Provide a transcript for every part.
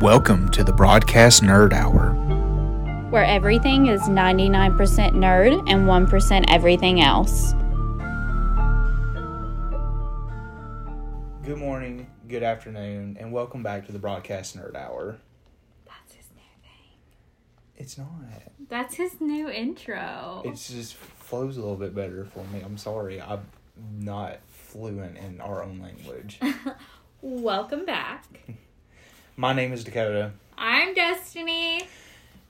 Welcome to the Broadcast Nerd Hour. where everything is 99% nerd and 1% everything else. Good morning, good afternoon, and welcome back to the Broadcast Nerd Hour. That's his new thing. It's not. That's his new intro. It just flows a little bit better for me. I'm sorry, I'm not fluent in our own language. Welcome back. My name is Dakota, I'm Destiny.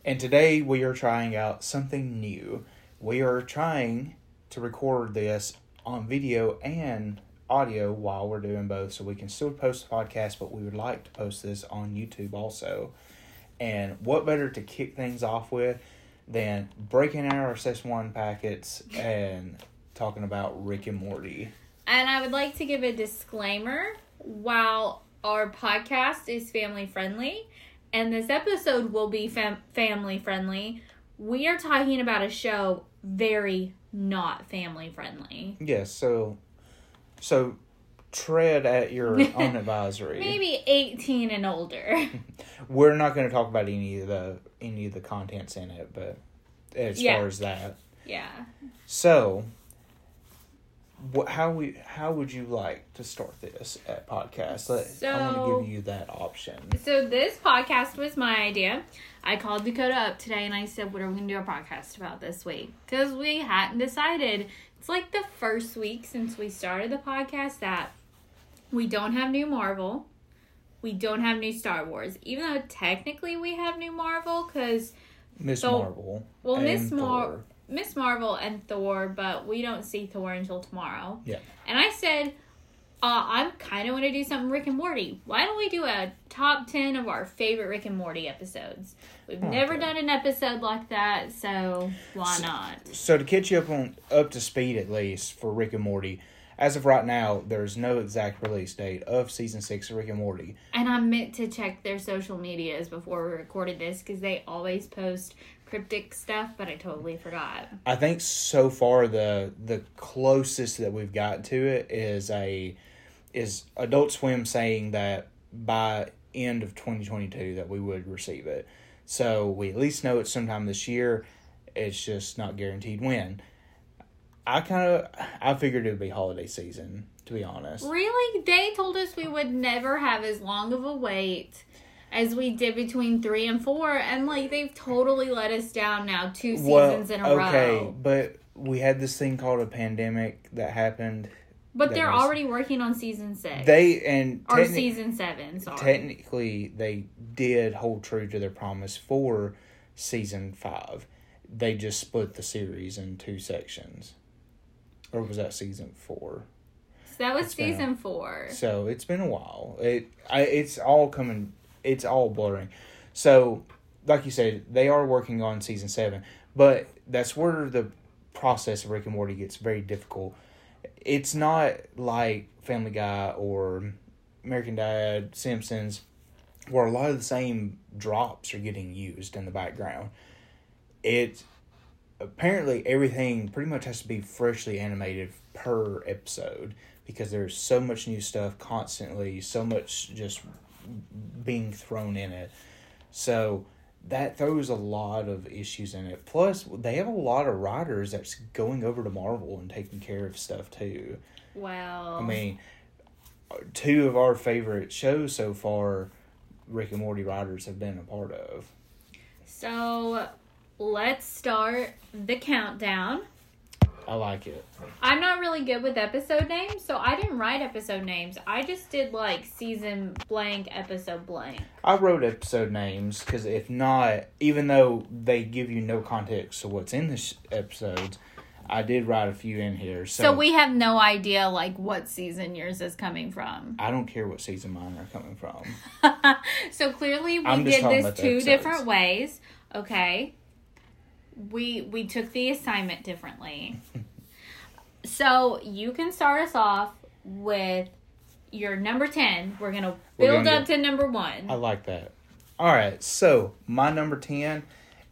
and today we are trying out something new. We are trying to record this on video and audio while we're doing both, so we can still post the podcast, but we would like to post this on YouTube also. And what better to kick things off with than breaking out our Szechuan packets and talking about Rick and Morty? And I would like to give a disclaimer while our podcast is family friendly and this episode will be fam- family friendly, we are talking about a show very not family friendly. Yes, so so tread at your own advisory. Maybe 18 and older. We're not going to talk about any of the any of the contents in it, but as Yeah. far as that, yeah. so what, how we how would you like to start this at podcast? Let, I want So- to give you that option. So this podcast was my idea. I called Dakota up today and I said, "What are we gonna do a podcast about this week?" Because we hadn't decided. It's like the first week since we started the podcast that we don't have new Marvel, we don't have new Star Wars. Even though technically we have new Marvel, because Miss Marvel. well, Miss Mar- Thor. Miss Marvel and Thor, but we don't see Thor until tomorrow. Yeah. And I said, uh, I kind of want to do something Rick and Morty. Why don't we do a top 10 of our favorite Rick and Morty episodes? We've never done an episode like that, so why not? So to catch you up on up to speed at least for Rick and Morty, as of right now, there's no exact release date of season six of Rick and Morty. And I meant to check their social medias before we recorded this because they always post cryptic stuff, but I totally forgot. I think so far the the closest that we've gotten to it is a is Adult Swim saying that by end of 2022 that we would receive it. So we at least know it's sometime this year. It's just not guaranteed when. I kind of I figured it would be holiday season to be honest. Really? They told us we would never have as long of a wait as we did between three and four, and like they've totally let us down now two seasons in a row. Okay, but we had this thing called a pandemic that happened. But that they're was- already working on season six. They and or techni- season seven, sorry. technically they did hold true to their promise for season five. They just split the series in two sections. Or was that season four? so that was It's been a- season four. So it's been a while. It I it's all coming it's all blurring. So like you said, they are working on season seven. But that's where the process of Rick and Morty gets very difficult. It's not like Family Guy or American Dad, Simpsons, where a lot of the same drops are getting used in the background. It apparently everything pretty much has to be freshly animated per episode because there's so much new stuff constantly, so much just being thrown in it. So that throws a lot of issues in it. Plus, they have a lot of writers that's going over to Marvel and taking care of stuff too. Wow. I mean, two of our favorite shows so far, Rick and Morty writers have been a part of. so let's start the countdown. I like it. I'm not really good with episode names, so I didn't write episode names. I just did like season blank, episode blank. I wrote episode names because if not, even though they give you no context to what's in the sh- episodes, I did write a few in here. So, So we have no idea like what season yours is coming from. I don't care what season mine are coming from. so clearly we did this two episodes. different ways. Okay. We we took the assignment differently. so you can start us off with your number 10. We're going to We're build gonna up to number 1. I like that. All right, so my number 10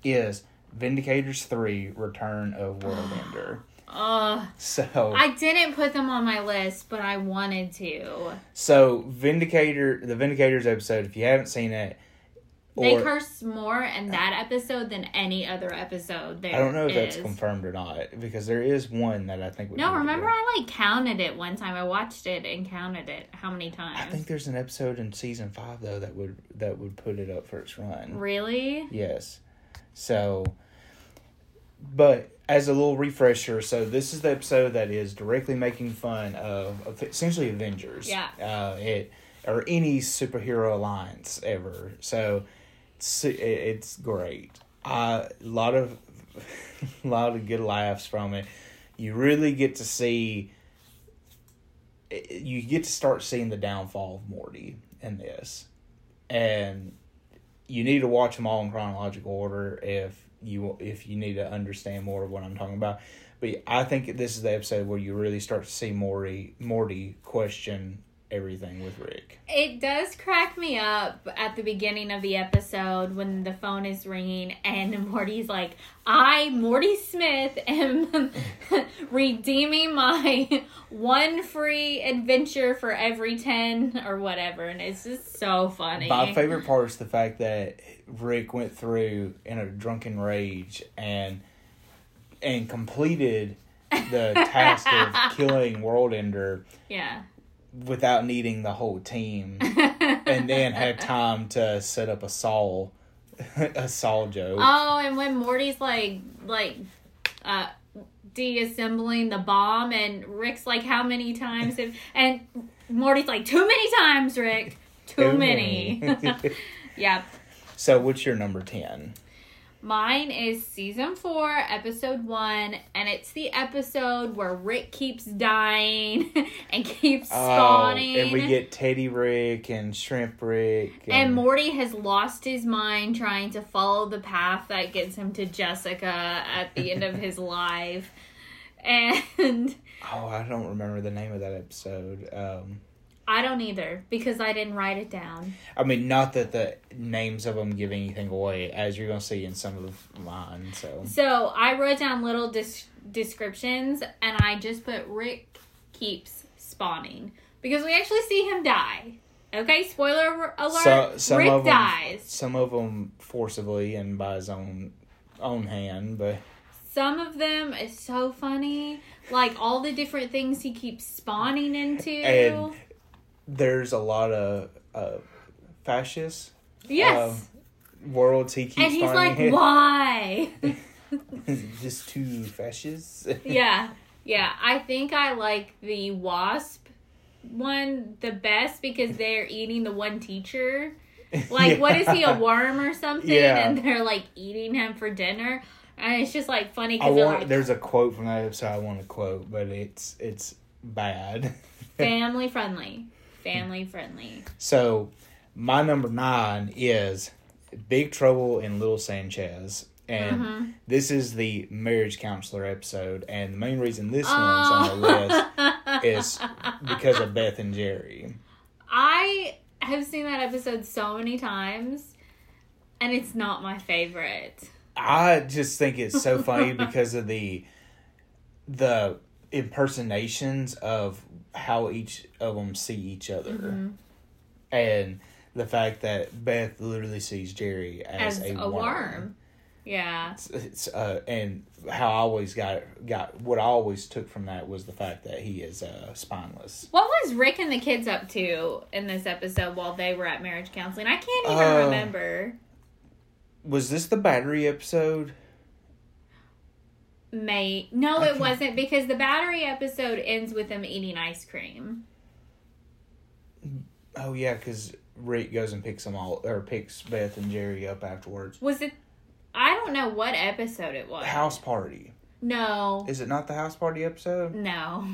is Vindicators 3 Return of Worldender. Uh, So I didn't put them on my list, but I wanted to. so Vindicator the Vindicators episode, if you haven't seen it, They Or- curse more in that episode than any other episode. There I don't know if that's confirmed or not because there is one that I think. Would No, remember. I like counted it one time. I watched it and counted it. How many times? I think there's an episode in season five though that would that would put it up for its run. Really? Yes. So, but as a little refresher, so this is the episode that is directly making fun of, of essentially Avengers. Yeah. Uh, it or any superhero alliance ever. So, it's, great. A lot of a lot of good laughs from it. You really get to see. Eh, you get to start seeing the downfall of Morty in this, and you need to watch them all in chronological order if you if you need to understand more of what I'm talking about. But I think this is the episode where you really start to see Morty Morty question everything with Rick. It does crack me up at the beginning of the episode when the phone is ringing and Morty's like, I, Morty Smith, am redeeming my one free adventure for every 10 or whatever. And it's just so funny. My favorite part is the fact that Rick went through in a drunken rage and and completed the task of killing World Ender Yeah. Without needing the whole team, and then had time to set up a Saul a Saul joke. Oh, and when Morty's like, like, uh, deassembling the bomb, and Rick's like, "How many times?" Have, and Morty's like, "Too many times, Rick. Too, many." yeah. so, what's your number ten? Mine is season four, episode one, and it's the episode where Rick keeps dying and keeps spawning. Oh, and we get Teddy Rick and Shrimp Rick. And Morty has lost his mind trying to follow the path that gets him to Jessica at the end of his life. And oh, I don't remember the name of that episode. Um, I don't either because I didn't write it down. I mean, not that the names of them give anything away, as you're gonna see in some of mine. So So I wrote down little dis- descriptions and I just put Rick keeps spawning because we actually see him die. Okay, spoiler alert. So- some Rick dies. some of them forcibly and by his own own hand, but Some of them is so funny. Like all the different things he keeps spawning into. And there's a lot of uh, fascist yes. uh, worlds he keeps and he's like, why? Just two fascists. yeah. Yeah. I think I like the wasp one the best because they're eating the one teacher. Like, what is he, a worm or something? Yeah. And they're like eating him for dinner. And it's just like funny because like There's a quote from that episode I want to quote, but it's it's bad. family friendly. Family friendly. So, my number nine is Big Trouble in Little Sanchez. And Mhm. this is the marriage counselor episode. And the main reason this one's on the list Oh. is because of Beth and Jerry. I have seen that episode so many times, and it's not my favorite. I just think it's so funny because of the the impersonations of how each of them see each other. Mm-hmm. And the fact that Beth literally sees Jerry as, As a, a worm. worm. Yeah. It's, it's, uh, and how I always got got what I always took from that was the fact that he is uh, spineless. What was Rick and the kids up to in this episode while they were at marriage counseling? I can't even Uh, remember. Was this the battery episode? May no, it wasn't because the battery episode ends with them eating ice cream. Oh yeah, because Rick goes and picks them all or picks Beth and Jerry up afterwards. Was it? I don't know what episode it was. House party. No, Is it not the house party episode? no,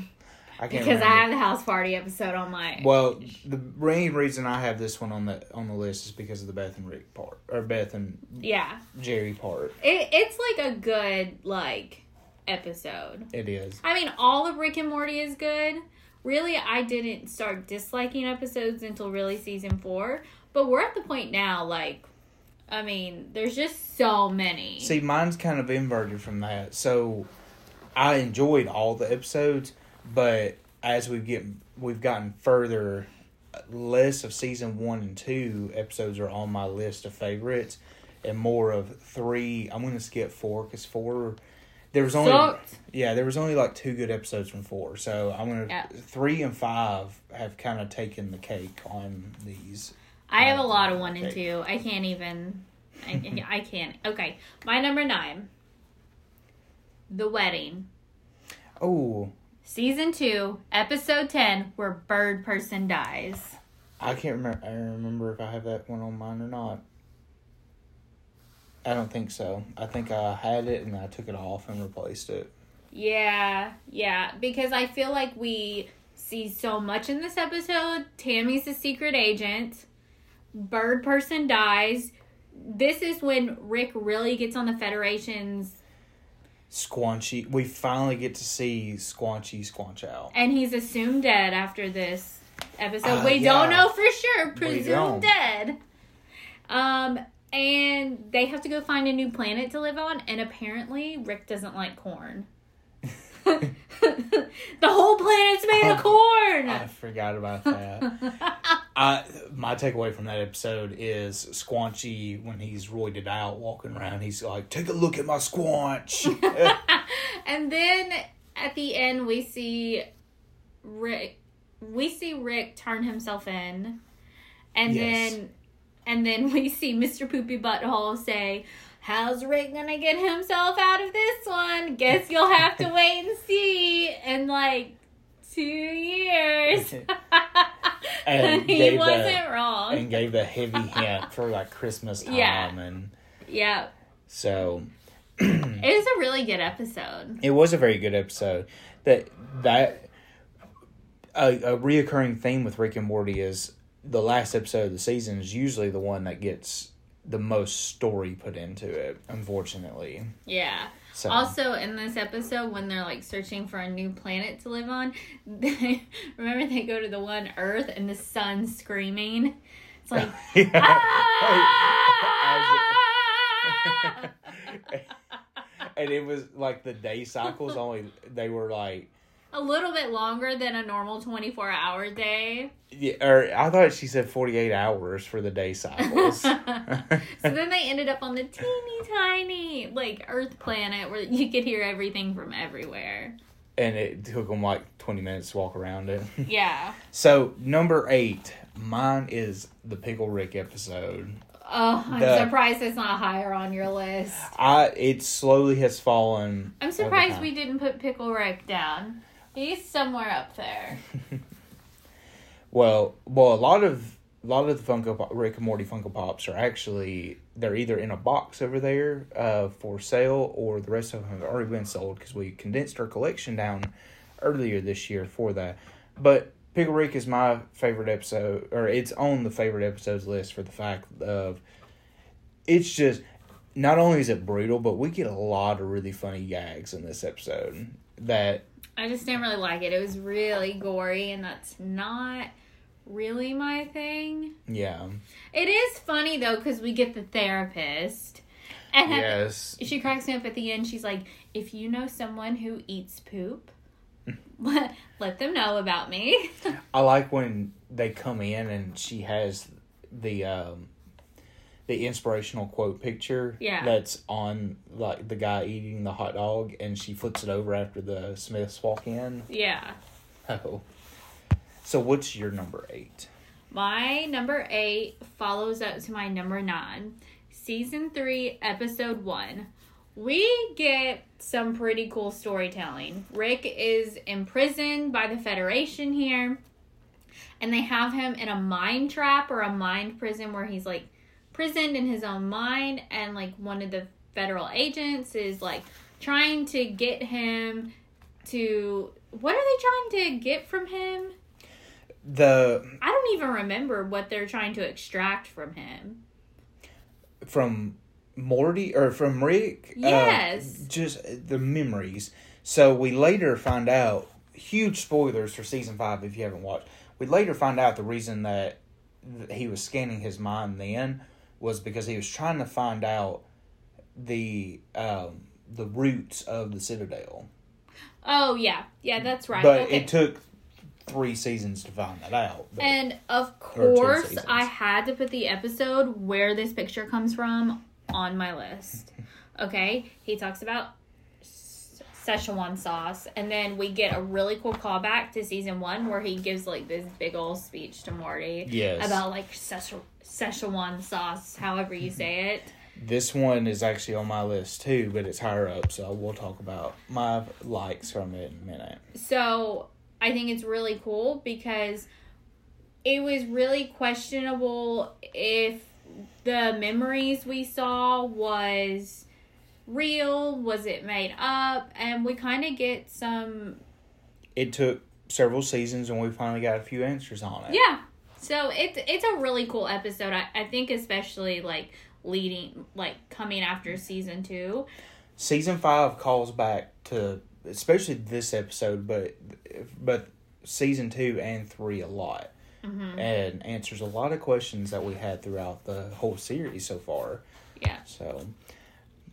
I can't because I have the house party episode on my. Well, the main reason I have this one on the on the list is because of the Beth and Rick part or Beth and yeah, Jerry part. it, it's like a good like episode. It is. I mean, all of Rick and Morty is good. Really, I didn't start disliking episodes until really season four. But we're at the point now, like, I mean, there's just so many. See, mine's kind of inverted from that. So, I enjoyed all the episodes, but as we get we've gotten further less of season one and two episodes are on my list of favorites, and more of three. I'm gonna skip four because four. There was only Sucked. yeah, there was only like two good episodes from four, so I'm gonna Yeah. three and five have kind of taken the cake on these. I have a lot of one and two. I can't even. I, I can't. Okay, my number nine. The wedding, Oh, season two, episode ten, where Bird Person dies. I can't remember. I remember if I have that one on mine or not. I don't think so. I think I had it and I took it off and replaced it. Yeah, yeah, because I feel like we see so much in this episode. Tammy's a secret agent. Bird person dies. This is when Rick really gets on the Federation's, Squanchy. We finally get to see Squanchy squanch out. and he's assumed dead after this episode. Uh, we yeah. don't know for sure. Presumed dead. Um, and they have to go find a new planet to live on, and apparently Rick doesn't like corn. the whole planet's made of corn. I forgot about that. I my takeaway from that episode is Squanchy when he's roided out walking around. He's like, "Take a look at my squanch." and then at the end, we see Rick. We see Rick turn himself in, and Yes. then and then we see Mr. Poopy Butthole say. How's Rick gonna get himself out of this one? Guess you'll have to wait and see in like two years. And he wasn't wrong. and gave the heavy hint for like Christmas time, Yeah. and yeah, so it was a really good episode. It was a very good episode. That that a, a reoccurring theme with Rick and Morty is the last episode of the season is usually the one that gets the most story put into it. Unfortunately, Yeah. so Also, in this episode, when they're like searching for a new planet to live on, they, remember they go to the one Earth and the sun's screaming. It's like, "Ah!" and it was like the day cycles only they were like a little bit longer than a normal twenty-four hour day. yeah, or I thought she said forty eight hours for the day cycles. so then they ended up on the teeny tiny like Earth planet where you could hear everything from everywhere. and it took them like twenty minutes to walk around it. Yeah. So number eight, mine is the Pickle Rick episode. Oh, I'm The- surprised it's not higher on your list. I it slowly has fallen. I'm surprised we didn't put Pickle Rick down. He's somewhere up there. Well, well, a lot of a lot of the Funko Pop, Rick and Morty Funko Pops are actually they're either in a box over there uh, for sale or the rest of them have already been sold because we condensed our collection down earlier this year for that. But Pickle Rick is my favorite episode, or it's on the favorite episodes list for the fact of it's just not only is it brutal, but we get a lot of really funny gags in this episode that I just didn't really like it. It was really gory, and that's not really my thing. yeah It is funny though because we get the therapist, and yes she cracks me up at the end. She's like, "If you know someone who eats poop, let let them know about me." I like when they come in and she has the um the inspirational quote picture Yeah. that's on like the guy eating the hot dog and she flips it over after the Smiths walk in. yeah. Oh. So what's your number eight? My number eight follows up to my number nine. Season three, episode one. We get some pretty cool storytelling. Rick is imprisoned by the Federation here, and they have him in a mind trap or a mind prison where he's like prisoned in his own mind, and like one of the federal agents is like trying to get him to. What are they trying to get from him? The I don't even remember what they're trying to extract from him. from Morty or from Rick? uh, Yes. just the memories. So we later find out huge spoilers for season five if you haven't watched. We later find out the reason that he was scanning his mind then was because he was trying to find out the um, the roots of the Citadel. Oh yeah, yeah, that's right. But okay. it took three seasons to find that out. but- And of course. I had to put the episode where this picture comes from on my list. Okay, he talks about Szechuan sauce, and then we get a really cool callback to season one where he gives like this big old speech to Morty Yes. about like Szechu- Szechuan sauce, however you say it. This one is actually on my list too, but it's higher up, so we'll talk about my likes from it in a minute. So I think it's really cool because it was really questionable if the memories we saw was real, was it made up, and we kind of get some It took several seasons, and we finally got a few answers on it. yeah. So it's it's a really cool episode. I, I think especially like leading like coming after season two. Season five calls back to especially this episode, but but season two and three a lot, Mm-hmm. and answers a lot of questions that we had throughout the whole series so far. Yeah. So,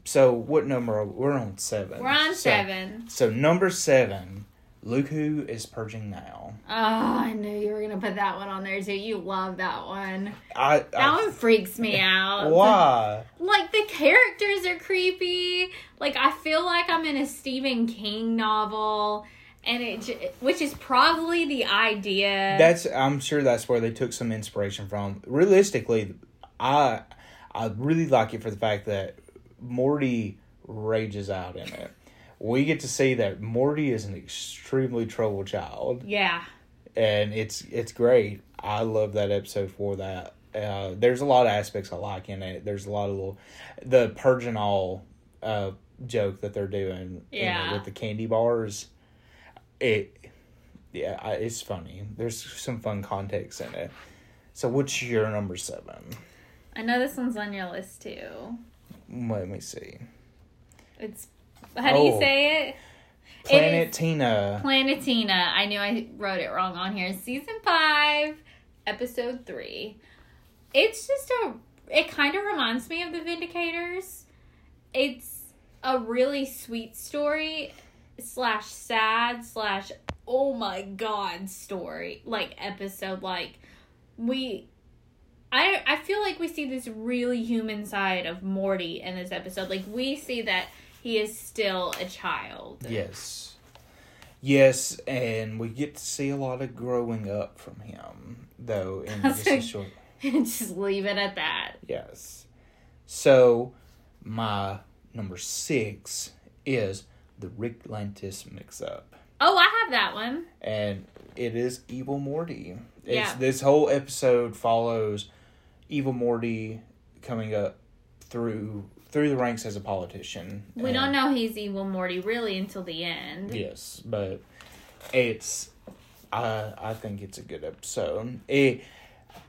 so what number? Are, we're on seven. We're on So- seven. So number seven, look who is purging now. Oh, I knew you were gonna put that one on there too. You love that one. I, That I one freaks me out. why? Like the characters are creepy. Like I feel like I'm in a Stephen King novel, and it, which is probably the idea. That's I'm sure that's where they took some inspiration from. Realistically, I I really like it for the fact that Morty rages out in it. We get to see that Morty is an extremely troubled child, yeah, and it's it's great. I love that episode for that. Uh, there's a lot of aspects I like in it. There's a lot of little the purging all uh, joke that they're doing you know, Yeah. with the candy bars. It yeah, I, it's funny. There's some fun context in it. So what's your number seven? I know this one's on your list too. Let me see. It's how do you Oh. say it? Planet is- Tina. Planetina. I knew I wrote it wrong on here. Season five, episode three. It's just a. It kind of reminds me of the Vindicators. It's a really sweet story slash sad slash oh my god story like episode like we I I feel like we see this really human side of Morty in this episode. Like we see that he is still a child. Yes. Yes, and we get to see a lot of growing up from him, though, in just a short. Just leave it at that. Yes. So, my number six is the Ricklantis mix up. Oh, I have that one. And it is Evil Morty. It's, Yeah. This whole episode follows Evil Morty coming up through through the ranks as a politician. We And- don't know he's evil Morty really until the end. Yes, but it's I I think it's a good episode. It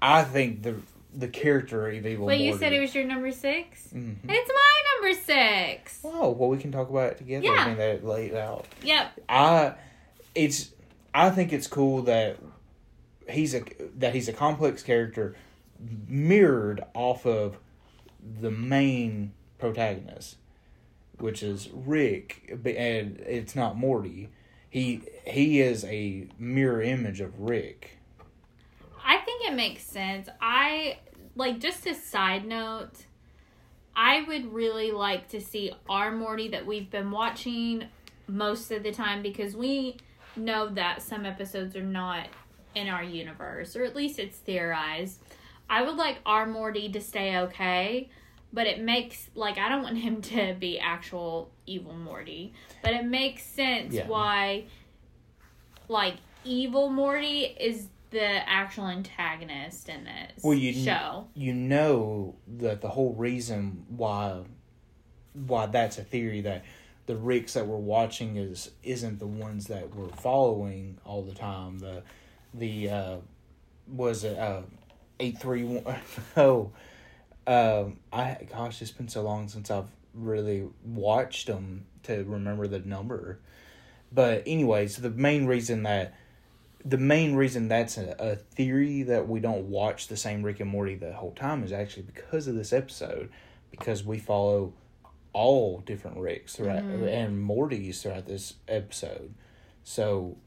I think the the character of Evil Wait, Morty. you said it was your number 6 Mhm. It's my number six. Oh well, we can talk about it together. Yeah. I mean, that laid out. Yep. I it's I think it's cool that he's a that he's a complex character mirrored off of the main protagonist, which is Rick, and it's not Morty. He he is a mirror image of Rick. I think it makes sense. I like just a side note. I would really like to see our Morty that we've been watching most of the time because we know that some episodes are not in our universe, or at least it's theorized. I would like our Morty to stay okay, but it makes like I don't want him to be actual evil Morty, but it makes sense Yeah. why like evil Morty is the actual antagonist in this Well, you show. you know that the whole reason why why that's a theory that the Ricks that we're watching is isn't the ones that we're following all the time. The the uh was it uh eight three one oh um I gosh it's been so long since I've really watched them to remember the number. But anyways, the main reason that the main reason that's a, a theory that we don't watch the same Rick and Morty the whole time is actually because of this episode, because we follow all different Ricks throughout and Mortys throughout this episode. So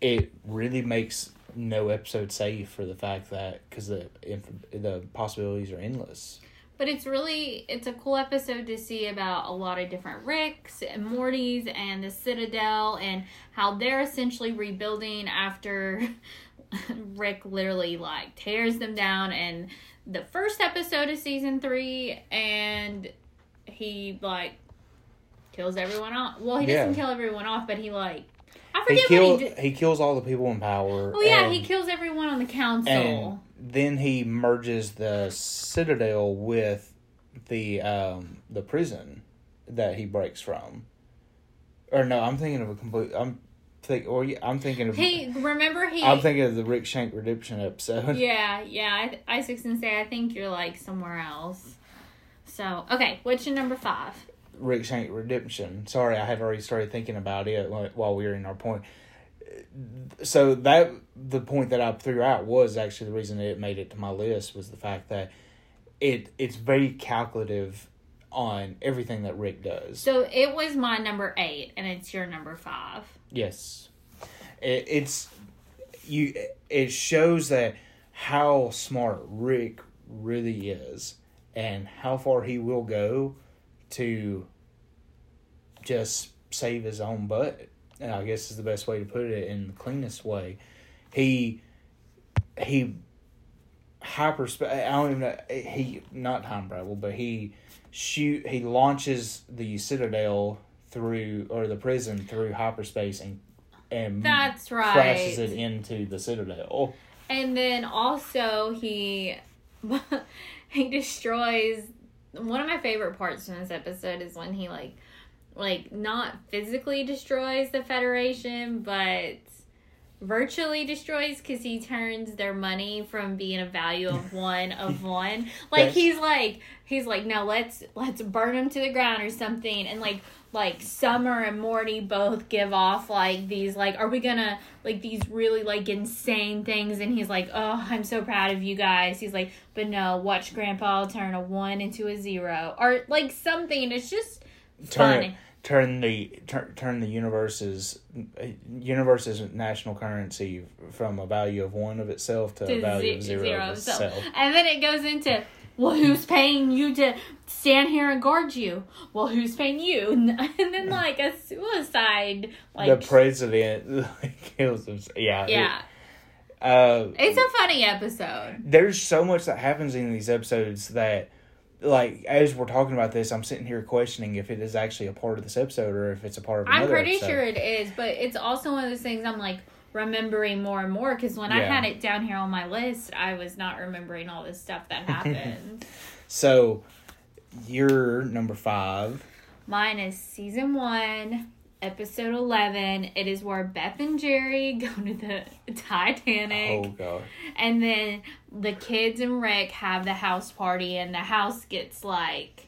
it really makes no episode safe for the fact that because the inf- the possibilities are endless. But it's really it's a cool episode to see about a lot of different Ricks and Mortys and the Citadel and how they're essentially rebuilding after Rick literally like tears them down and the first episode of season three and he like kills everyone off. Well, he doesn't kill everyone off, but he like I He forget kill what he did. he kills all the people in power. Oh yeah, and- he kills everyone on the council. and then he merges the citadel with the um the prison that he breaks from or no i'm thinking of a complete i'm think or yeah, i'm thinking of He remember he i'm thinking of the rickshank redemption episode Yeah, yeah. I, I six and say I think you're like somewhere else. So okay, what's your number five? Rick shank redemption sorry i had already started thinking about it while we were in our point so that the point that i threw out was actually the reason it made it to my list was the fact that it it's very calculative on everything that rick does So it was my number eight, and it's your number five. Yes, it, it's you. It shows that how smart Rick really is, and how far he will go to just save his own butt. And I guess is the best way to put it in the cleanest way. He he hyper. I don't even know. He not time travel, but he shoot. He launches the citadel through or the prison through hyperspace and and That's right. crashes it into the citadel. And then also he he destroys one of my favorite parts in this episode is when he like like not physically destroys the Federation, but virtually destroys because he turns their money from being a value of one of one like Yes. he's like he's like no let's let's burn them to the ground or something and like like summer and morty both give off like these like are we gonna like these really like insane things? And he's like oh i'm so proud of you guys. He's like but no watch grandpa turn a one into a zero. Or like something it's just Turn funny. turn the turn, turn the universe's universe's national currency from a value of one of itself to, a value ze- of zero, zero of so- itself. and then it goes into well who's paying you to stand here and guard you well who's paying you and then like a suicide like the president kills himself. Yeah. yeah Uh, it's a funny episode there's so much that happens in these episodes that like as we're talking about this i'm sitting here questioning if it is actually a part of this episode or if it's a part of another i'm pretty episode. sure it is but it's also one of those things i'm like remembering more and more because when i had it down here on my list i was not remembering all this stuff that happened so you're number five Mine is season one, episode 11. It is where Beth and Jerry go to the Titanic. oh god And then the kids and Rick have the house party, and the house gets like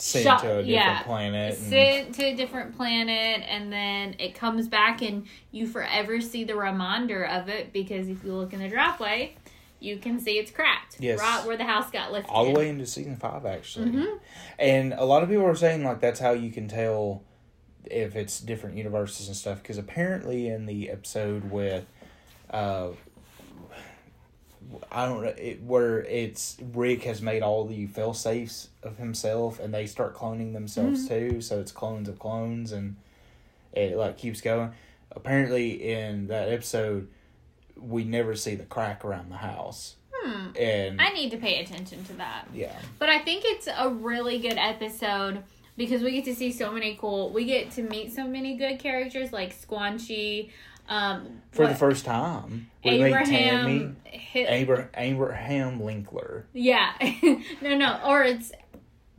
sent Shot- to a different yeah. planet and- sent to a different planet. And then it comes back, and you forever see the reminder of it because if you look in the driveway, you can see it's cracked. Yes. Right where the house got lifted. all the way into season five actually Mhm. and a lot of people are saying like that's how you can tell if it's different universes and stuff because apparently in the episode with uh I don't know it, where it's Rick has made all the fail safes of himself and they start cloning themselves too so it's clones of clones and it like keeps going apparently in that episode we never see the crack around the house Hmm. and I need to pay attention to that. yeah But I think it's a really good episode because we get to see so many cool. We get to meet so many good characters like Squanchy, um, for what- the first time we meet Tammy Abraham. Hi- Abra- Abraham Linkler. yeah, no, no, or it's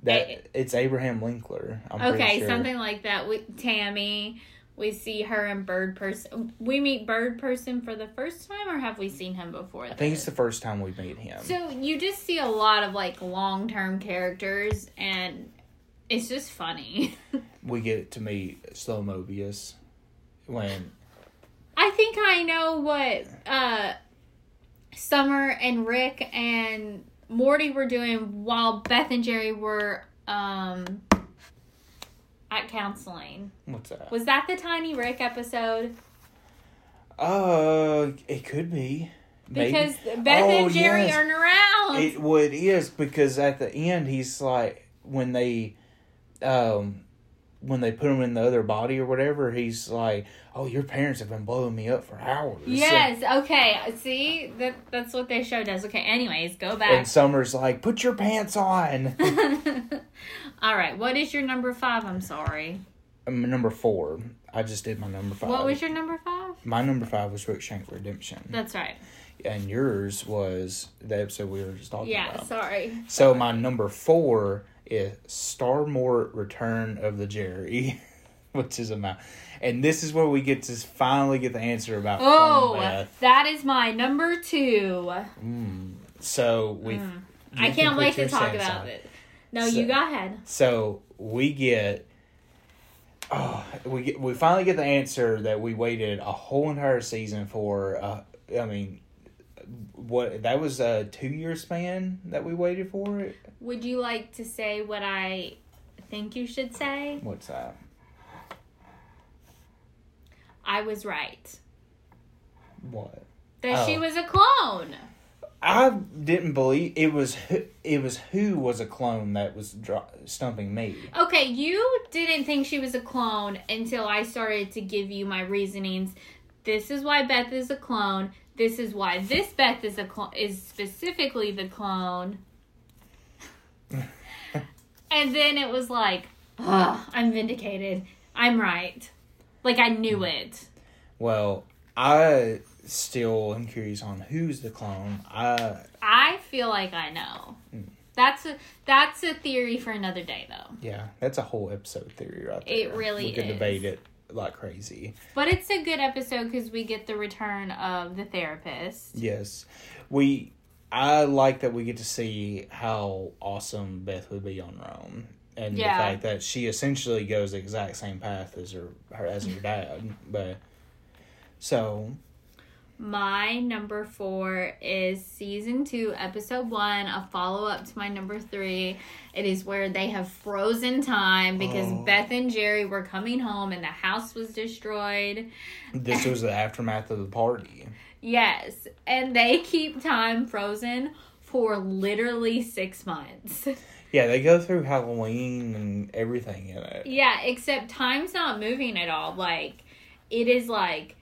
That A- it's Abraham Linkler. I'm okay, sure. something like that. With Tammy, we see her and Bird Person. We meet Bird Person for the first time, or have we seen him before? I think it's the first time we meet him. So you just see a lot of like long term characters, and it's just funny. we get to meet Slow Mobius when I think I know what uh, Summer and Rick and Morty were doing while Beth and Jerry were um, at counseling. what's that? Was that the Tiny Rick episode? Uh, it could be. Maybe. Because Beth Oh, and Jerry yes. aren't around. It well, it is because at the end he's like when they, um, when they put him in the other body or whatever, he's like, "Oh, your parents have been blowing me up for hours." yes. Okay. See that that's what they showed us. Okay. Anyways, go back. And. Summer's like, "Put your pants on." All right. What is your number five? I'm sorry. I'm number four. I just did my number five. What was your number five? My number five was Rickshank Redemption, That's right. and yours was the episode we were just talking Yeah. about. Yeah. Sorry. So my number four is Star Mort Return of the Jerry, which is a mouth. And this is where we get to finally get the answer about Oh, that is my number two. Mm. So we. Mm. I can't wait to talk about it. No, So- you go ahead. So we get. Oh, we get we finally get the answer that we waited a whole entire season for. Uh, I mean, what that was a two year span that we waited for it. Would you like to say what I think you should say? What's that? I was right. What? That she Oh. was a clone. I didn't believe it was who, it was who was a clone that was dro- stumping me. Okay, you didn't think she was a clone until I started to give you my reasonings. This is why Beth is a clone. This is why this Beth is a clone is specifically the clone. and then it was like, Ugh, I'm vindicated. I'm right. Like I knew it. Well, I still am curious on who's the clone. I I feel like I know. Hmm. That's a that's a theory for another day though. yeah, that's a whole episode theory right there. It really we could is. debate it like crazy. But it's a good episode because we get the return of the therapist. Yes, we. I like that we get to see how awesome Beth would be on own, and Yeah. the fact that she essentially goes the exact same path as her, her as her dad. But so My number four is season two, episode one, a follow up to my number three. It is where they have frozen time because Oh. Beth and Jerry were coming home and the house was destroyed. this was the aftermath of the party. Yes, and they keep time frozen for literally six months. Yeah, they go through Halloween and everything in it. Yeah, except time's not moving at all. Like, it is like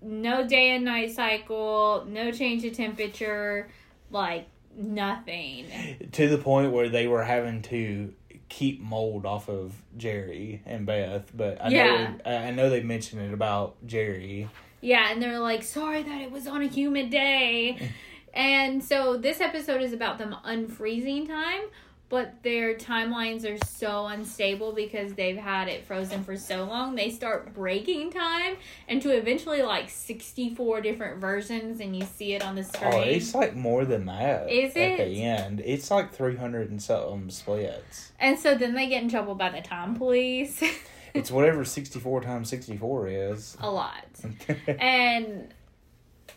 no day and night cycle, no change of temperature, like nothing. To the point where they were having to keep mold off of Jerry and Beth, but I Yeah. know I I know they mentioned it about Jerry. Yeah, and they're like, sorry that it was on a humid day. and so this episode is about them unfreezing time, but their timelines are so unstable because they've had it frozen for so long. They start breaking time into eventually like 64 different versions, and you see it on the oh, screen. Oh, it's like more than that. Is At it? the end, it's like three hundred and something splits. And so then they get in trouble by the time police. It's whatever sixty four times sixty four is. a lot. And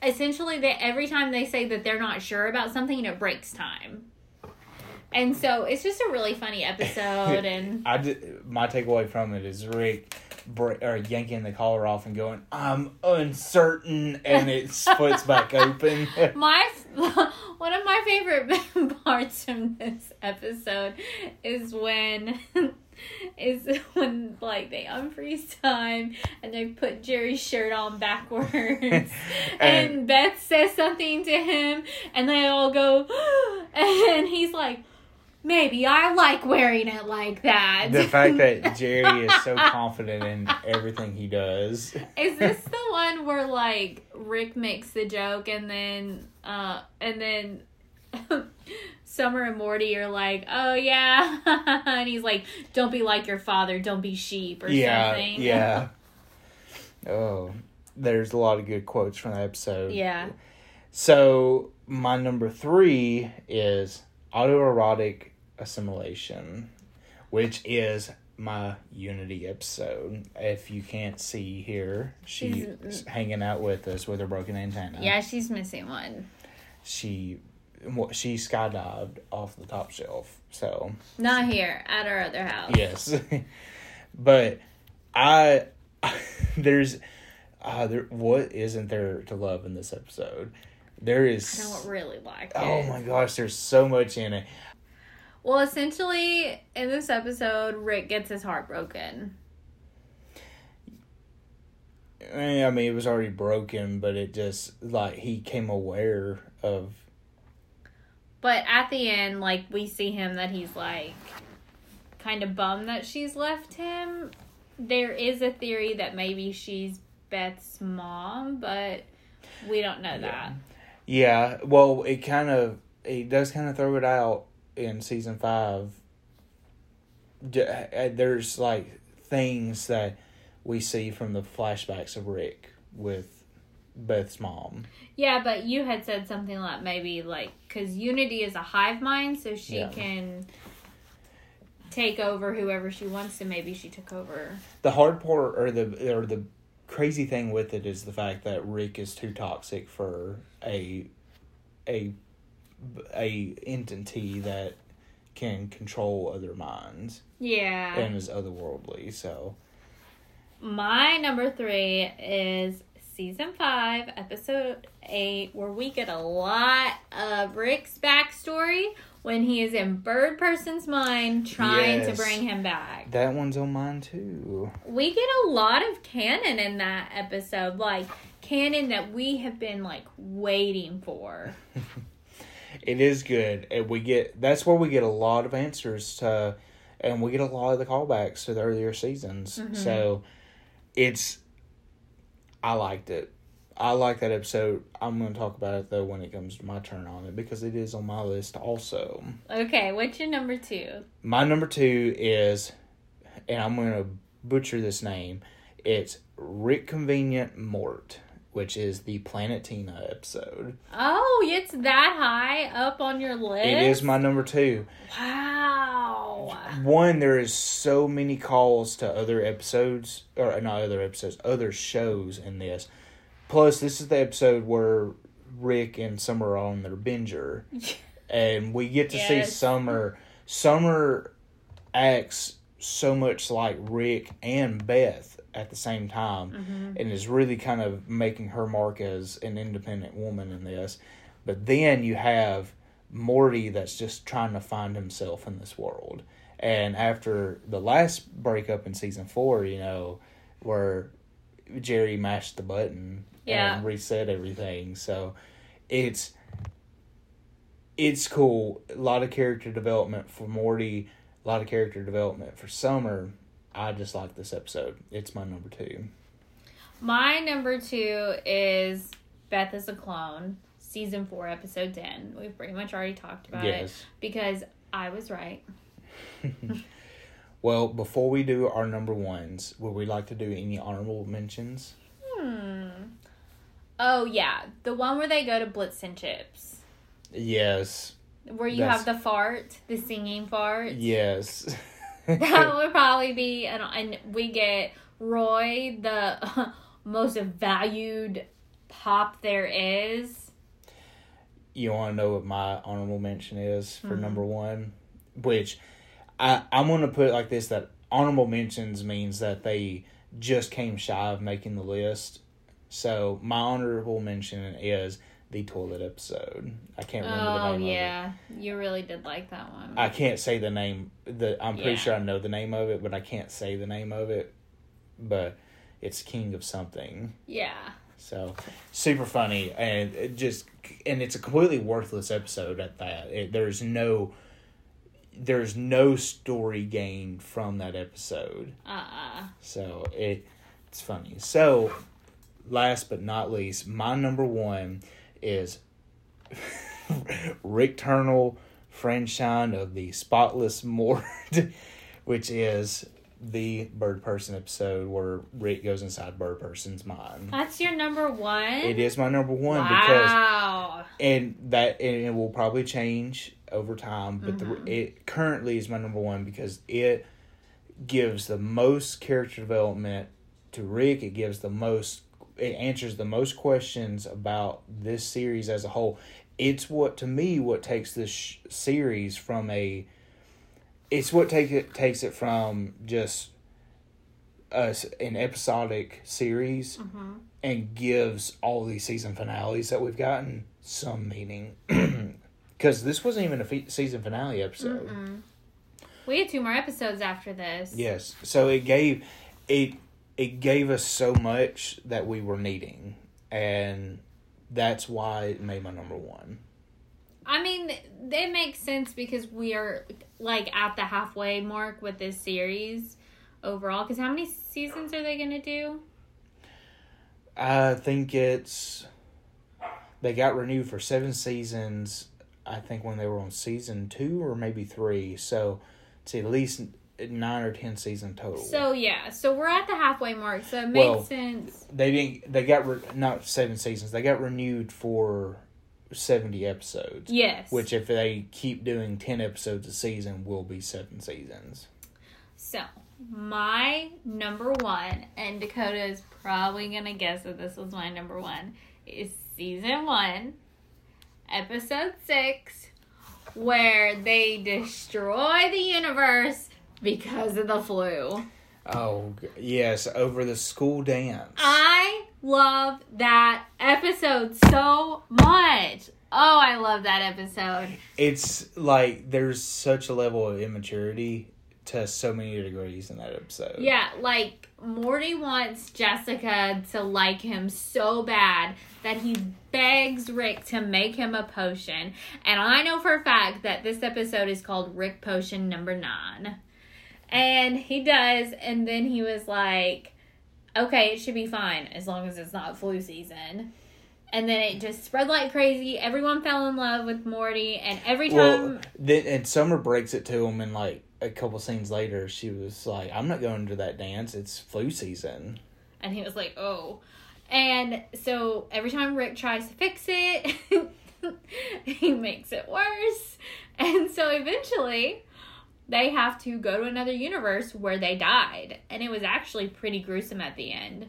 essentially they every time they say that they're not sure about something it breaks time. And so it's just a really funny episode and I did, my takeaway from it is Rick bre- or yanking the collar off and going, "I'm uncertain," and it splits back open. my one of my favorite parts from this episode is when is when like they unfreeze time and they put Jerry's shirt on backwards and, And- Beth says something to him and they all go and he's like maybe I like wearing it like that. the fact that Jerry is so confident in everything he does. Is this the one where like Rick makes the joke and then uh and then Summer and Morty are like, "Oh yeah," and he's like, "Don't be like your father. Don't be sheep or yeah, something." yeah. Oh, there's a lot of good quotes from that episode. yeah. So my number three is autoerotic assimilation, which is my Unity episode. If you can't see here, she's She's- hanging out with us with her broken antenna. Yeah, she's missing one. She she skydived off the top shelf. So Not here at our other house. yes, but I there's uh, there, what isn't there to love in this episode? There is. I don't really like Oh it. my gosh, there's so much in it. Well, essentially, in this episode, Rick gets his heart broken. Eh, I mean, it was already broken, but it just like he came aware of. But at the end, like, we see him that he's like kind of bummed that she's left him. There is a theory that maybe she's Beth's mom, but we don't know that. Yeah, well, it kind of it does kind of throw it out in season five. Uh, There's like things that we see from the flashbacks of Rick with Beth's mom. Yeah, but you had said something like maybe like because Unity is a hive mind, so she Yeah. can take over whoever she wants to. Maybe she took over. The hard part, or the or the crazy thing with it, is the fact that Rick is too toxic for a a a entity that can control other minds Yeah. and is otherworldly. So My number three is season five, episode eight, where we get a lot of Rick's backstory when he is in Birdperson's mind trying to bring him back. that one's on mine too. We get a lot of canon in that episode, like canon that we have been like waiting for. It is good, and we get that's where we get a lot of answers to, and we get a lot of the callbacks to the earlier seasons. Mm-hmm. So, it's I liked it. I like that episode. I'm going to talk about it though when it comes to my turn on it because it is on my list also. Okay, what's your number two? My number two is, and I'm going to butcher this name. It's Rickconvenient Mort, which is the Planetina episode. Oh, it's that high up on your list. It is my number two. wow. One, there is so many calls to other episodes, or not other episodes, other shows in this. Plus, this is the episode where Rick and Summer are on their binger, and we get to see Summer. Summer acts so much like Rick and Beth at the same time, mm-hmm. and is really kind of making her mark as an independent woman in this. But then you have Morty that's just trying to find himself in this world. And after the last breakup in season four, you know, where Jerry mashed the button Yeah. and reset everything. So it's it's cool. A lot of character development for Morty, a lot of character development for Summer. I just like this episode. It's my number two. My number two is Beth is a Clone, season four, episode 10. We've pretty much already talked about it because I was right. Well, before we do our number ones, would we like to do any honorable mentions? Hmm. Oh, yeah. The one where they go to Blips and Chitz. Yes. Where you That's- have the fart, the singing fart. Yes. That would probably be, and, and we get Roy, the most valued pop there is. you want to know what my honorable mention is for Mhm. number one? Which I, I'm going to put it like this that honorable mentions means that they just came shy of making the list. So my honorable mention is the toilet episode. I can't remember the Oh, name of it. yeah. You really did like that one. I can't say the name. The I'm pretty Yeah. sure I know the name of it, but I can't say the name of it. But it's King of something. yeah. So super funny and it just and it's a completely worthless episode at that. It, there's no there's no story gained from that episode. Uh-uh. So it it's funny. So last but not least, my number one is Rickternal, Friendshine of the Spotless Mort, which is the Birdperson episode where Rick goes inside Birdperson's mind. That's your number one? It is my number one because and that and it will probably change over time but Mhm. the it currently is my number one because it gives the most character development to Rick it gives the most it answers the most questions about this series as a whole it's what to me what takes this sh- series from a it's what take it takes it from just us an episodic series Mm-hmm. and gives all these season finales that we've gotten some meaning. Because this wasn't even a fe- season finale episode. We had two more episodes after this. Yes, so it gave it it gave us so much that we were needing, and that's why it made my number one. I mean, it makes sense because we are like at the halfway mark with this series overall. Because how many seasons are they gonna do? I think it's they got renewed for seven seasons. I think when they were on season two or maybe three, so it's at least nine or ten season total. So yeah, so we're at the halfway mark. So it makes Well, sense. they didn't. They got re- not seven seasons. They got renewed for seventy episodes. Yes. Which, if they keep doing ten episodes a season, will be seven seasons. So my number one, and Dakota is probably gonna guess that this was my number one, is season one, episode six, where they destroy the universe because of the flu. Oh yes, over the school dance. I love that episode so much. Oh, I love that episode. it's like there's such a level of immaturity to so many degrees in that episode. Yeah, like Morty wants Jessica to like him so bad that he begs Rick to make him a potion. And I know for a fact that this episode is called Rick Potion number nine. And he does, and then he was like, okay, it should be fine as long as it's not flu season. And then it just spread like crazy. Everyone fell in love with Morty, and every time. Well, then and Summer breaks it to him, and like a couple scenes later, she was like, "I'm not going to that dance. It's flu season." And he was like, oh. And so every time Rick tries to fix it, he makes it worse. And so eventually they have to go to another universe where they died. And it was actually pretty gruesome at the end.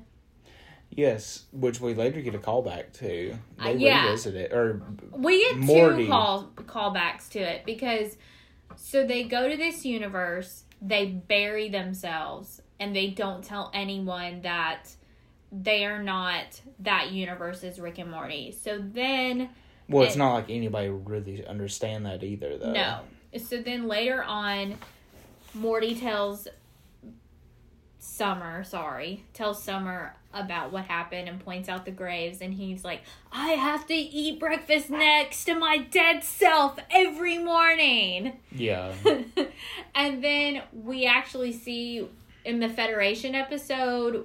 Yes, which we later get a callback to. They Uh, yeah. revisit it, or We get Morty. two call callbacks to it because so they go to this universe, they bury themselves, and they don't tell anyone that they are not that universe's Rick and Morty. So then well, it's not like anybody would really understand that either, though. no. So then later on, Morty tells Summer, sorry, tells Summer about what happened and points out the graves. And he's like, I have to eat breakfast next to my dead self every morning. Yeah, and then we actually see in the Federation episode,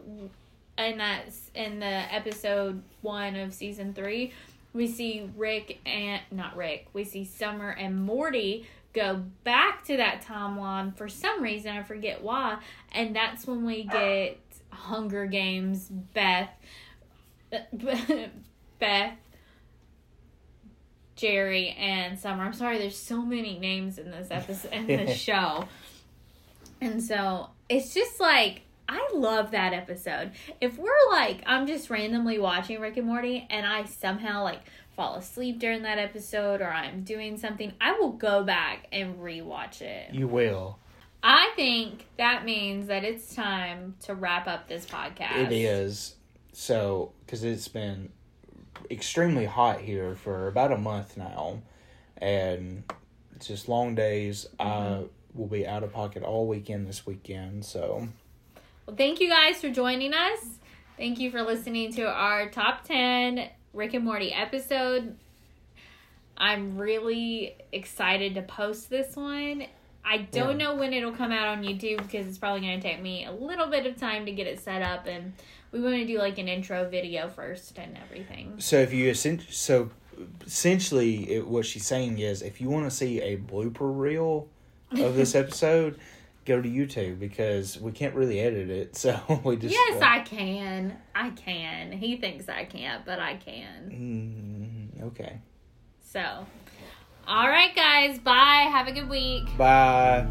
and that's in the episode one of season three, we see Rick and not Rick, we see Summer and Morty go back to that timeline for some reason, I forget why, and that's when we get Hunger Games Beth Beth Jerry and Summer. I'm sorry, there's so many names in this episode in this show. And so it's just like I love that episode. If we're like I'm just randomly watching Rick and Morty and I somehow like fall asleep during that episode or I'm doing something, I will go back and rewatch it. you will. I think that means that it's time to wrap up this podcast. It is so because it's been extremely hot here for about a month now, and it's just long days. I mm-hmm. will be out of pocket all weekend this weekend, so Well, thank you guys for joining us. Thank you for listening to our top 10 Rick and Morty episode. I'm really excited to post this one. I don't Yeah. know when it'll come out on YouTube because it's probably going to take me a little bit of time to get it set up and we want to do like an intro video first and everything. so if you so essentially it, what she's saying is if you want to see a blooper reel of this episode. Go to YouTube because we can't really edit it, so we just yes, uh, I can. I can. He thinks I can't, but I can. Mm, okay. So, all right, guys. Bye. Have a good week. Bye.